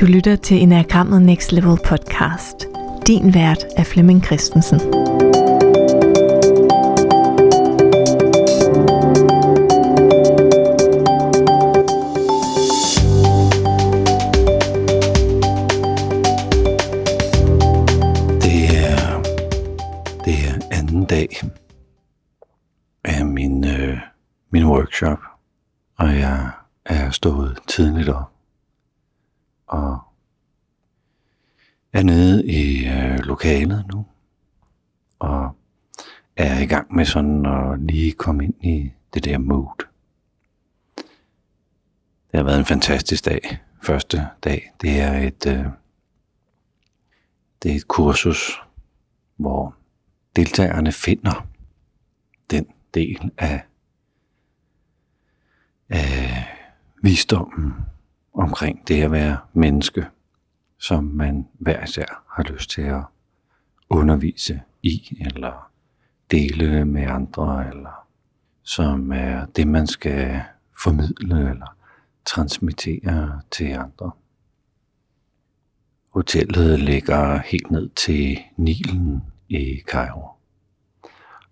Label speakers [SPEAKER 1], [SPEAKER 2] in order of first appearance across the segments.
[SPEAKER 1] Du lytter til Enagrammet Next Level podcast. Din vært er Flemming Christensen.
[SPEAKER 2] Det er, det er anden dag af min, øh, min workshop, og jeg er stået tidligt op og er nede i øh, lokalet nu, og er i gang med sådan at lige komme ind i det der mood. Det har været en fantastisk dag. Første dag, det er et, øh, det er et kursus, hvor deltagerne finder den del af, af visdommen omkring det at være menneske, som man hver især har lyst til at undervise i, eller dele med andre, eller som er det, man skal formidle eller transmittere til andre. Hotellet ligger helt ned til Nilen i Cairo.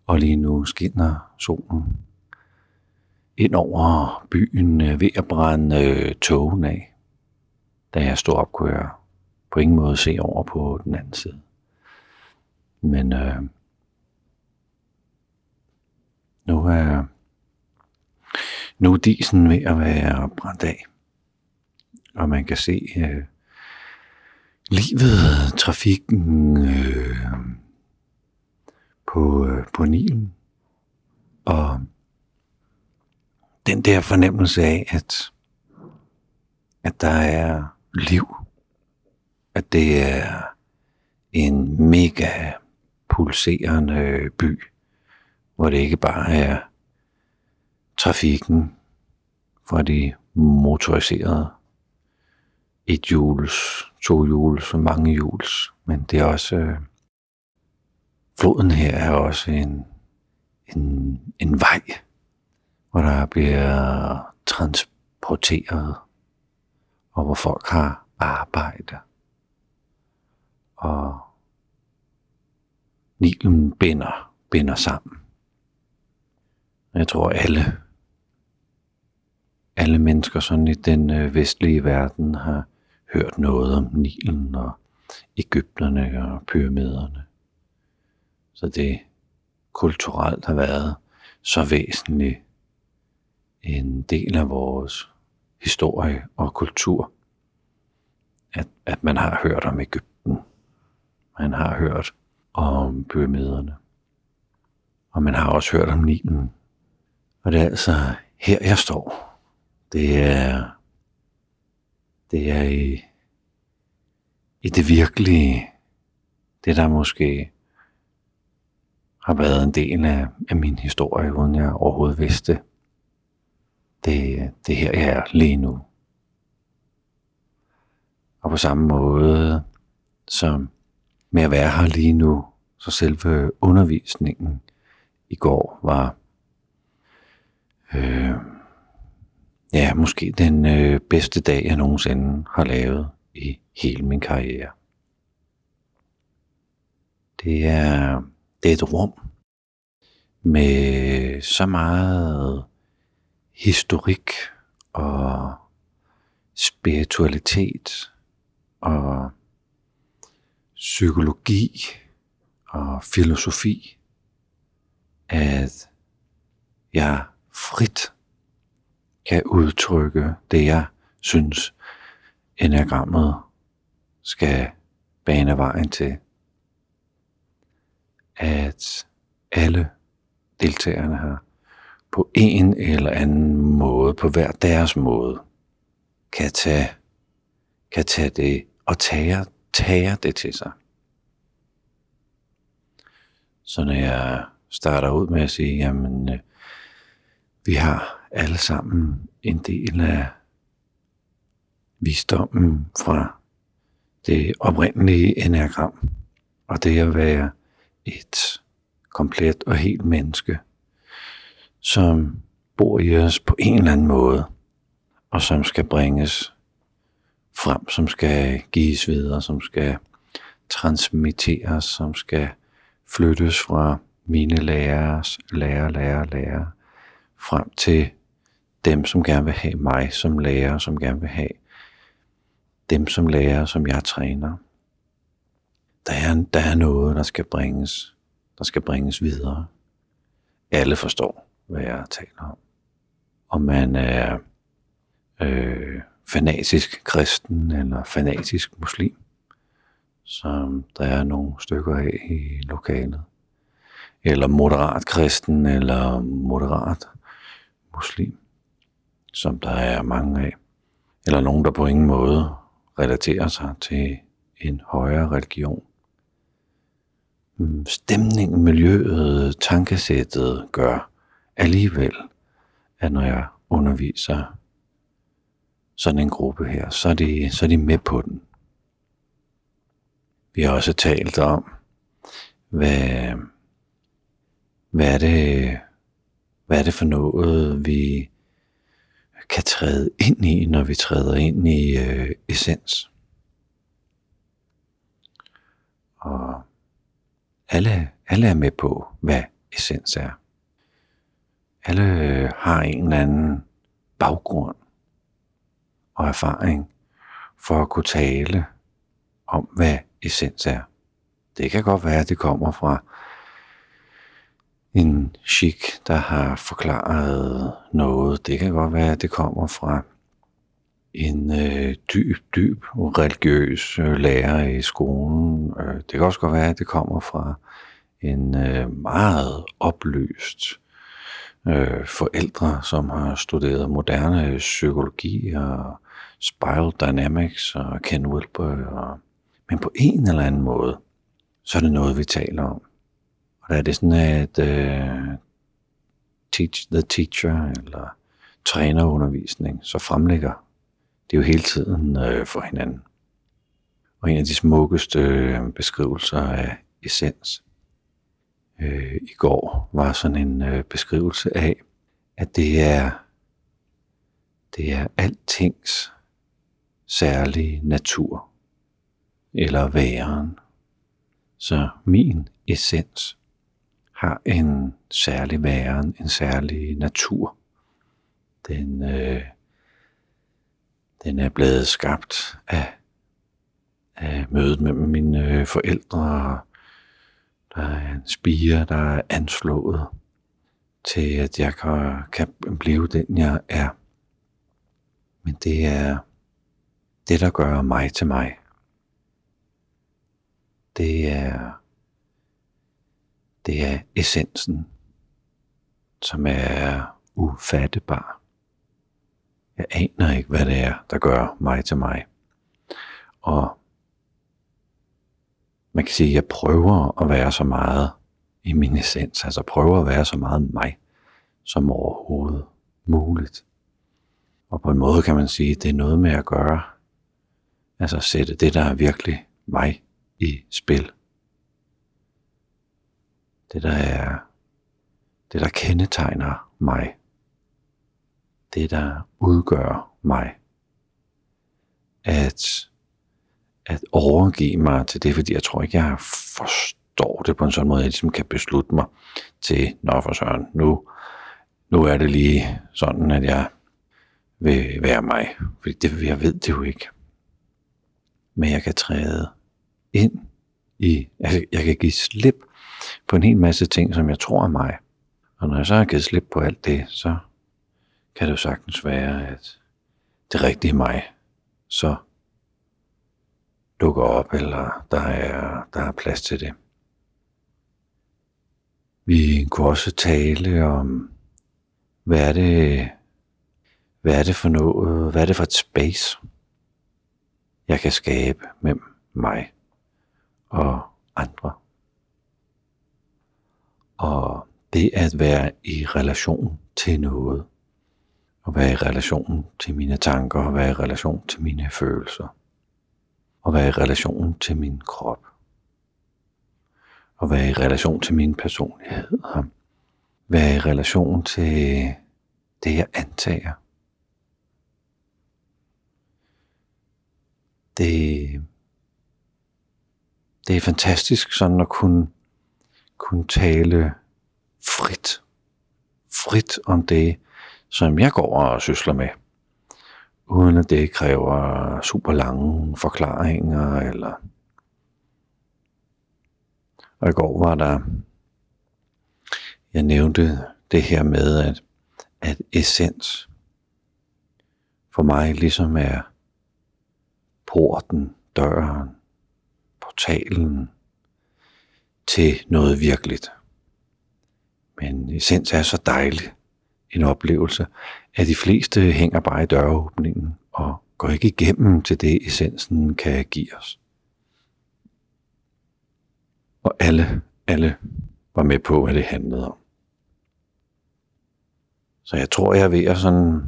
[SPEAKER 2] Og lige nu skinner solen ind over byen øh, ved at brænde øh, togen af. Da jeg stod op, kunne jeg på ingen måde se over på den anden side. Men øh, nu er nu er disen ved at være brændt af. Og man kan se øh, livet, trafikken øh, på, øh, på Nilen. Og den der fornemmelse af, at, at der er liv. At det er en mega pulserende by, hvor det ikke bare er trafikken fra de motoriserede et hjuls, to hjuls og mange hjuls, men det er også øh, floden her er også en, en, en vej, hvor der bliver transporteret, og hvor folk har arbejde. Og Nilen binder, binder sammen. Jeg tror alle, alle mennesker sådan i den øh, vestlige verden har hørt noget om Nilen og Ægypterne og pyramiderne. Så det kulturelt har været så væsentlig en del af vores historie og kultur, at, at man har hørt om Ægypten. Man har hørt om pyramiderne. Og man har også hørt om Nilen. Og det er altså her, jeg står. Det er, det er i, i det virkelige, det der måske har været en del af, af min historie, uden jeg overhovedet vidste. Øh, det, det her, jeg er lige nu. Og på samme måde som med at være her lige nu, så selve undervisningen i går var øh, ja, måske den øh, bedste dag, jeg nogensinde har lavet i hele min karriere. Det er, det er et rum med så meget historik og spiritualitet og psykologi og filosofi, at jeg frit kan udtrykke det, jeg synes, enagrammet skal bane vejen til. At alle deltagerne her på en eller anden måde, på hver deres måde, kan tage, kan tage det og tage, tage det til sig. Så når jeg starter ud med at sige, jamen, øh, vi har alle sammen en del af visdommen fra det oprindelige enagram, og det at være et komplet og helt menneske, som bor i os på en eller anden måde, og som skal bringes frem, som skal gives videre, som skal transmitteres, som skal flyttes fra mine lærers lærer, lærer, lærer, frem til dem, som gerne vil have mig som lærer, som gerne vil have dem som lærer, som jeg træner. Der er, der er noget, der skal bringes, der skal bringes videre. Alle forstår, hvad jeg taler om. Om man er øh, fanatisk kristen eller fanatisk muslim, som der er nogle stykker af i lokalet. Eller moderat kristen eller moderat muslim, som der er mange af. Eller nogen, der på ingen måde relaterer sig til en højere religion. Stemningen, miljøet, tankesættet gør alligevel, at når jeg underviser sådan en gruppe her, så er de, så er de med på den. Vi har også talt om, hvad, hvad, er det, hvad er det for noget, vi kan træde ind i, når vi træder ind i øh, essens. Og alle, alle er med på, hvad essens er. Alle øh, har en eller anden baggrund og erfaring for at kunne tale om, hvad essens er. Det kan godt være, at det kommer fra en chic, der har forklaret noget. Det kan godt være, at det kommer fra en øh, dyb, dyb religiøs øh, lærer i skolen. Øh, det kan også godt være, at det kommer fra en øh, meget oplyst øh, forældre, som har studeret moderne psykologi og spiral dynamics og Ken Wilber. Og, men på en eller anden måde, så er det noget, vi taler om. Og der er det sådan, at øh, teach the teacher, eller trænerundervisning, så fremlægger det jo hele tiden øh, for hinanden. Og en af de smukkeste øh, beskrivelser af essens øh, i går var sådan en øh, beskrivelse af, at det er, det er altings særlige natur eller væren. Så min essens har en særlig væren, en særlig natur. Den, øh, den er blevet skabt af, af mødet med mine øh, forældre. Der er en spire, der er anslået til, at jeg kan, kan blive den, jeg er. Men det er det, der gør mig til mig. Det er det er essensen, som er ufattebar. Jeg aner ikke, hvad det er, der gør mig til mig. Og man kan sige, at jeg prøver at være så meget i min essens, altså prøver at være så meget mig, som overhovedet muligt. Og på en måde kan man sige, at det er noget med at gøre, altså sætte det, der er virkelig mig i spil. Det der er, det der kendetegner mig, det der udgør mig, at, at overgive mig til det, fordi jeg tror ikke, jeg forstår det på en sådan måde, at jeg ligesom kan beslutte mig til, nå for søren, nu, nu er det lige sådan, at jeg vil være mig, fordi det, jeg ved det jo ikke. Men jeg kan træde ind i, jeg, jeg kan give slip på en hel masse ting, som jeg tror er mig. Og når jeg så har givet slip på alt det, så kan det jo sagtens være, at det rigtige mig så dukker op, eller der er, der er plads til det. Vi kunne også tale om, hvad er det, hvad er det for noget, hvad er det for et space, jeg kan skabe mellem mig og andre. Og det at være i relation til noget, og være i relation til mine tanker, og være i relation til mine følelser, at være i relation til min krop, At være i relation til min personlighed, og være i relation til det, jeg antager. det, det er fantastisk sådan at kunne, kunne tale frit, frit om det, som jeg går og sysler med, uden at det kræver super lange forklaringer eller og i går var der, jeg nævnte det her med, at, at essens for mig ligesom er porten, døren, portalen til noget virkeligt. Men essens er så dejlig en oplevelse, at de fleste hænger bare i døråbningen og går ikke igennem til det, essensen kan give os. Og alle, alle var med på, hvad det handlede om. Så jeg tror, jeg er ved at sådan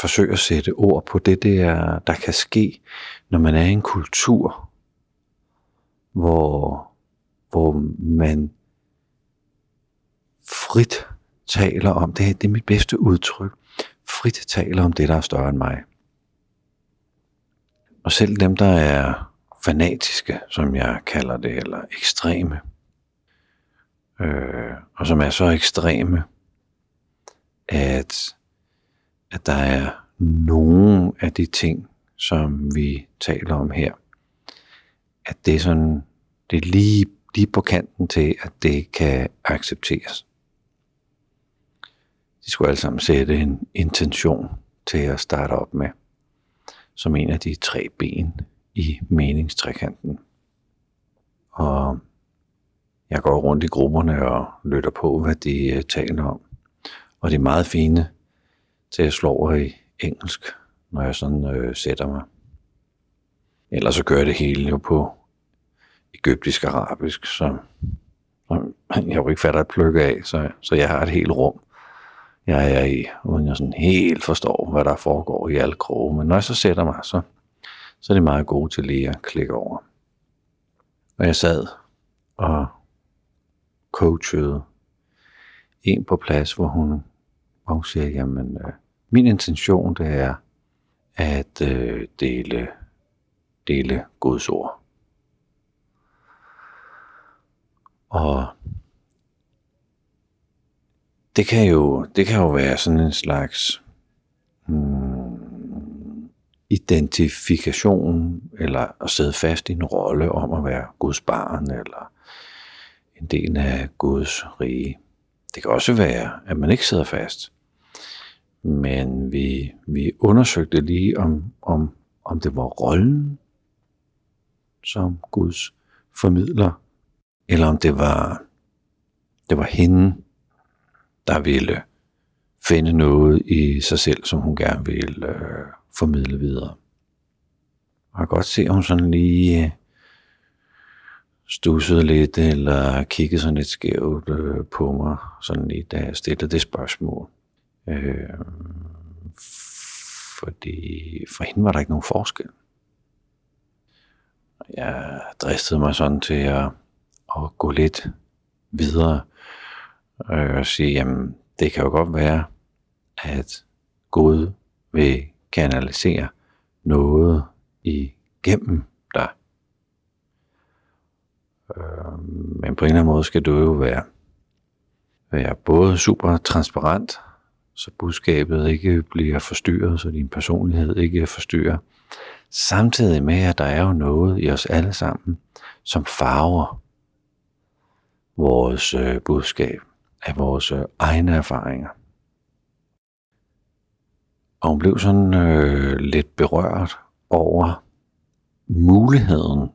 [SPEAKER 2] forsøge at sætte ord på det, der, der kan ske, når man er i en kultur, hvor, hvor man frit taler om, det, det er mit bedste udtryk, frit taler om det, der er større end mig. Og selv dem, der er fanatiske, som jeg kalder det, eller ekstreme, øh, og som er så ekstreme, at, at der er nogle af de ting, som vi taler om her, at det er sådan, det er lige, lige på kanten til, at det kan accepteres. De skulle alle sammen sætte en intention til at starte op med, som en af de tre ben i meningstrekanten. Og jeg går rundt i grupperne og lytter på, hvad de øh, taler om. Og det er meget fine til at slå over i engelsk, når jeg sådan øh, sætter mig. Ellers så gør jeg det hele jo på egyptisk arabisk, som, så jeg jo ikke fatter et pløk af, så, så jeg har et helt rum, jeg er i, uden jeg sådan helt forstår, hvad der foregår i alle kroge. Men når jeg så sætter mig, så, så er det meget gode til lige at klikke over. Og jeg sad og coachede en på plads, hvor hun, hvor hun siger, jamen, øh, min intention det er at øh, dele, dele Guds ord. Og det kan jo, det kan jo være sådan en slags hmm, identifikation, eller at sidde fast i en rolle om at være Guds barn, eller en del af Guds rige. Det kan også være, at man ikke sidder fast. Men vi, vi undersøgte lige, om, om, om det var rollen som Guds formidler, eller om det var, det var hende, der ville finde noget i sig selv, som hun gerne ville øh, formidle videre. Og jeg kan godt se, at hun sådan lige øh, stussede lidt, eller kiggede sådan lidt skævt øh, på mig, sådan lige da jeg stillede det spørgsmål. Øh, fordi for hende var der ikke nogen forskel. Jeg dristede mig sådan til at, at gå lidt videre og sige, jamen det kan jo godt være, at Gud vil kanalisere noget igennem dig. Øh, men på en eller anden måde skal du jo være, være både super transparent, så budskabet ikke bliver forstyrret, så din personlighed ikke forstyrrer. Samtidig med, at der er jo noget i os alle sammen, som farver vores øh, budskab af vores øh, egne erfaringer. Og hun blev sådan øh, lidt berørt over muligheden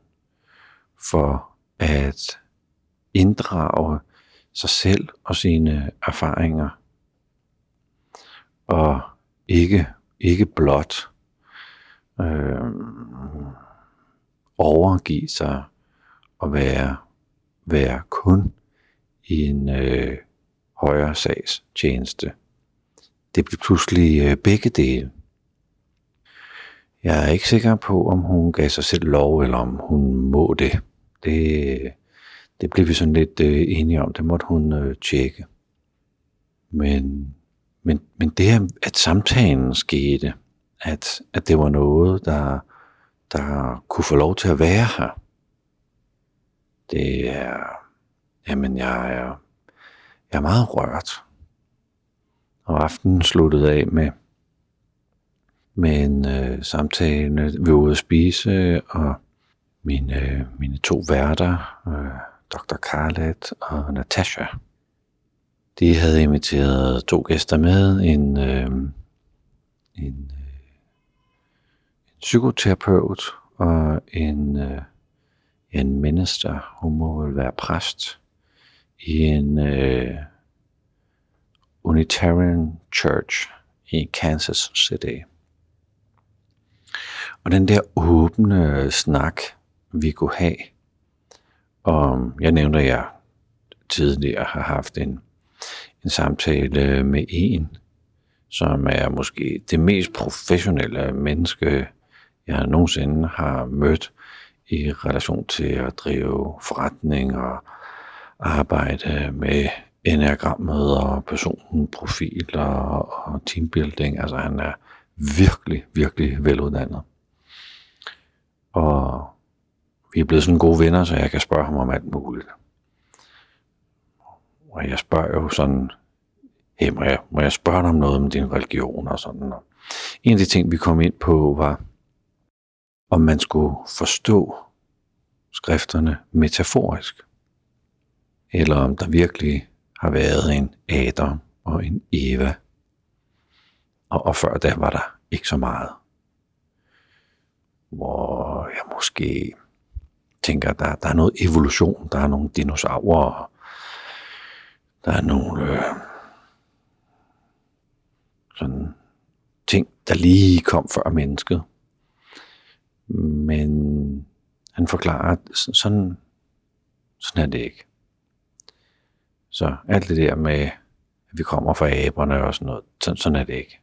[SPEAKER 2] for at inddrage sig selv og sine erfaringer og ikke, ikke blot øh, overgive sig og være, være kun i en øh, højere sags tjeneste. Det blev pludselig øh, begge dele. Jeg er ikke sikker på, om hun gav sig selv lov, eller om hun må det. Det, øh, det blev vi sådan lidt øh, enige om. Det måtte hun øh, tjekke. Men men, men det, at samtalen skete, at, at det var noget, der, der kunne få lov til at være her. Det er, jamen jeg er, jeg er meget rørt. Og aftenen sluttede af med, med en øh, samtale. Vi var ude at spise, og mine, øh, mine to værter, øh, Dr. Carlet og Natasha, de havde inviteret to gæster med, en, øh, en, øh, en psykoterapeut og en, øh, en minister, hun må vel være præst, i en øh, Unitarian Church i Kansas City. Og den der åbne snak, vi kunne have, og jeg nævnte, at jeg tidligere har haft en, en samtale med en, som er måske det mest professionelle menneske, jeg nogensinde har mødt i relation til at drive forretning og arbejde med enagrammet og personprofiler og teambuilding. Altså han er virkelig, virkelig veluddannet. Og vi er blevet sådan gode venner, så jeg kan spørge ham om alt muligt. Og jeg spørger jo sådan, hey, må jeg, må jeg spørge dig om noget om din religion og sådan. Og en af de ting, vi kom ind på, var, om man skulle forstå skrifterne metaforisk, eller om der virkelig har været en Adam og en Eva, og, og før der var der ikke så meget. Hvor jeg måske tænker, der, der er noget evolution, der er nogle dinosaurer, der er nogle øh, sådan ting, der lige kom før mennesket. Men han forklarer, at sådan, sådan er det ikke. Så alt det der med, at vi kommer fra aberne og sådan noget, sådan, sådan er det ikke.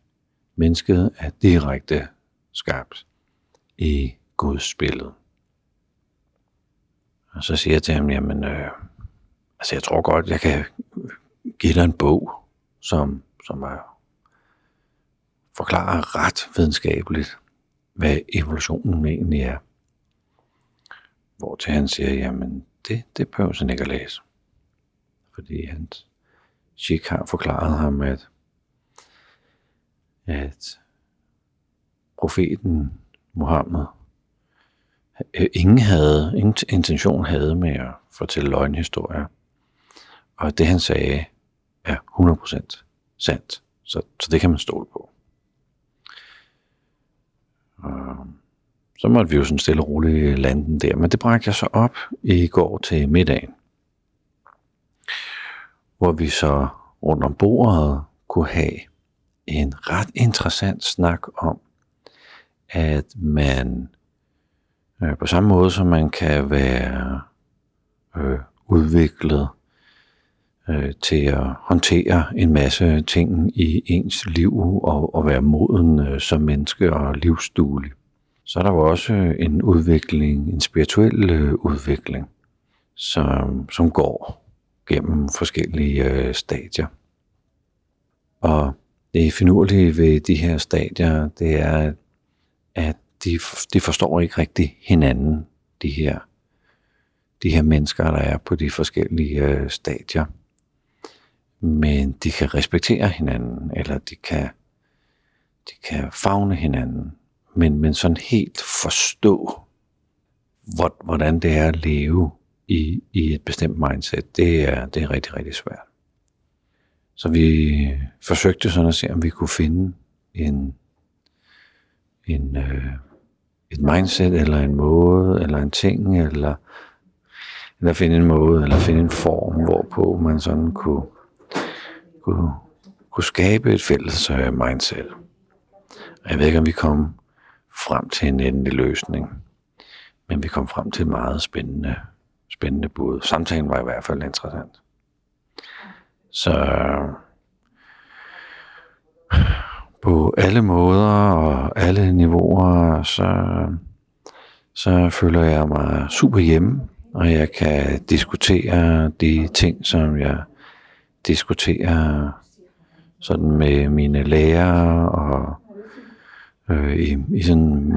[SPEAKER 2] Mennesket er direkte skabt i Guds billede. Og så siger jeg til ham, jamen, øh, altså jeg tror godt, jeg kan give dig en bog, som, som er, forklarer ret videnskabeligt, hvad evolutionen egentlig er. Hvor til han siger, jamen det, det behøver han ikke at læse. Fordi hans chik har forklaret ham, at, at profeten Muhammed, øh, ingen havde, ingen intention havde med at fortælle løgnhistorier. Og det han sagde er 100% sandt. Så, så det kan man stole på. Og så måtte vi jo sådan stille og roligt lande den der. Men det bragte jeg så op i går til middagen. Hvor vi så rundt om bordet kunne have en ret interessant snak om, at man øh, på samme måde som man kan være øh, udviklet øh, til at håndtere en masse ting i ens liv og, og være moden øh, som menneske og livsduelig, så er der jo også øh, en udvikling, en spirituel øh, udvikling, som, som går gennem forskellige øh, stadier. Og det finurlige ved de her stadier, det er, at de, de forstår ikke rigtig hinanden, de her, de her mennesker, der er på de forskellige øh, stadier. Men de kan respektere hinanden, eller de kan, de kan fagne hinanden men, men sådan helt forstå, hvordan det er at leve i, i et bestemt mindset, det er, det er rigtig, rigtig svært. Så vi forsøgte sådan at se, om vi kunne finde en, en, øh, et mindset, eller en måde, eller en ting, eller, eller finde en måde, eller finde en form, hvorpå man sådan kunne, kunne, kunne skabe et fælles øh, mindset. Jeg ved ikke, om vi kom frem til en endelig løsning. Men vi kom frem til et meget spændende, spændende bud. Samtalen var i hvert fald interessant. Så på alle måder og alle niveauer, så, så føler jeg mig super hjemme, og jeg kan diskutere de ting, som jeg diskuterer sådan med mine lærere og øh, i, i sådan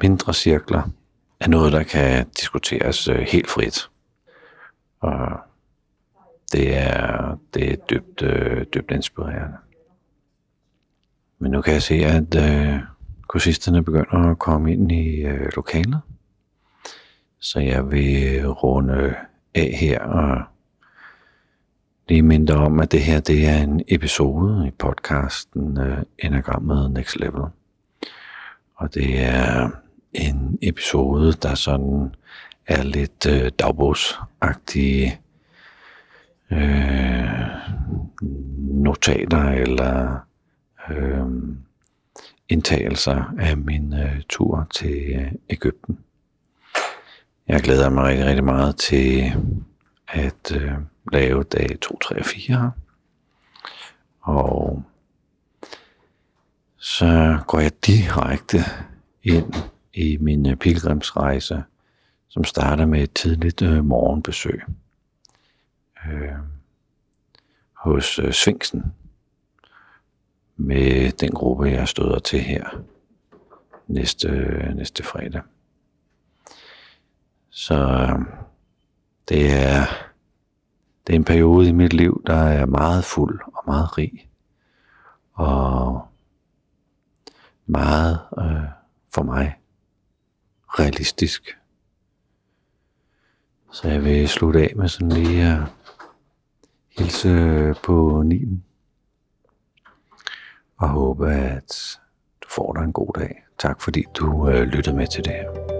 [SPEAKER 2] mindre cirkler er noget, der kan diskuteres øh, helt frit. Og det er, det er dybt, øh, dybt inspirerende. Men nu kan jeg se, at øh, kursisterne begynder at komme ind i øh, lokalet. Så jeg vil runde af her og lige mindre om, at det her det er en episode i podcasten øh, Enagrammet Next Level. Og det er en episode, der sådan er lidt øh, dagbogsagtige øh, notater eller øh, indtagelser af min øh, tur til øh, Ægypten. Jeg glæder mig rigtig, rigtig meget til at øh, lave dag 2, 3 og 4. Og så går jeg direkte ind i min øh, pilgrimsrejse, som starter med et tidligt øh, morgenbesøg øh, hos øh, Svingsen med den gruppe, jeg støder til her næste, øh, næste fredag. Så øh, det er, det er en periode i mit liv, der er meget fuld og meget rig. Og meget øh, for mig realistisk. Så jeg vil slutte af med sådan lige at hilse på Nilen. Og håbe, at du får dig en god dag. Tak fordi du øh, lyttede med til det her.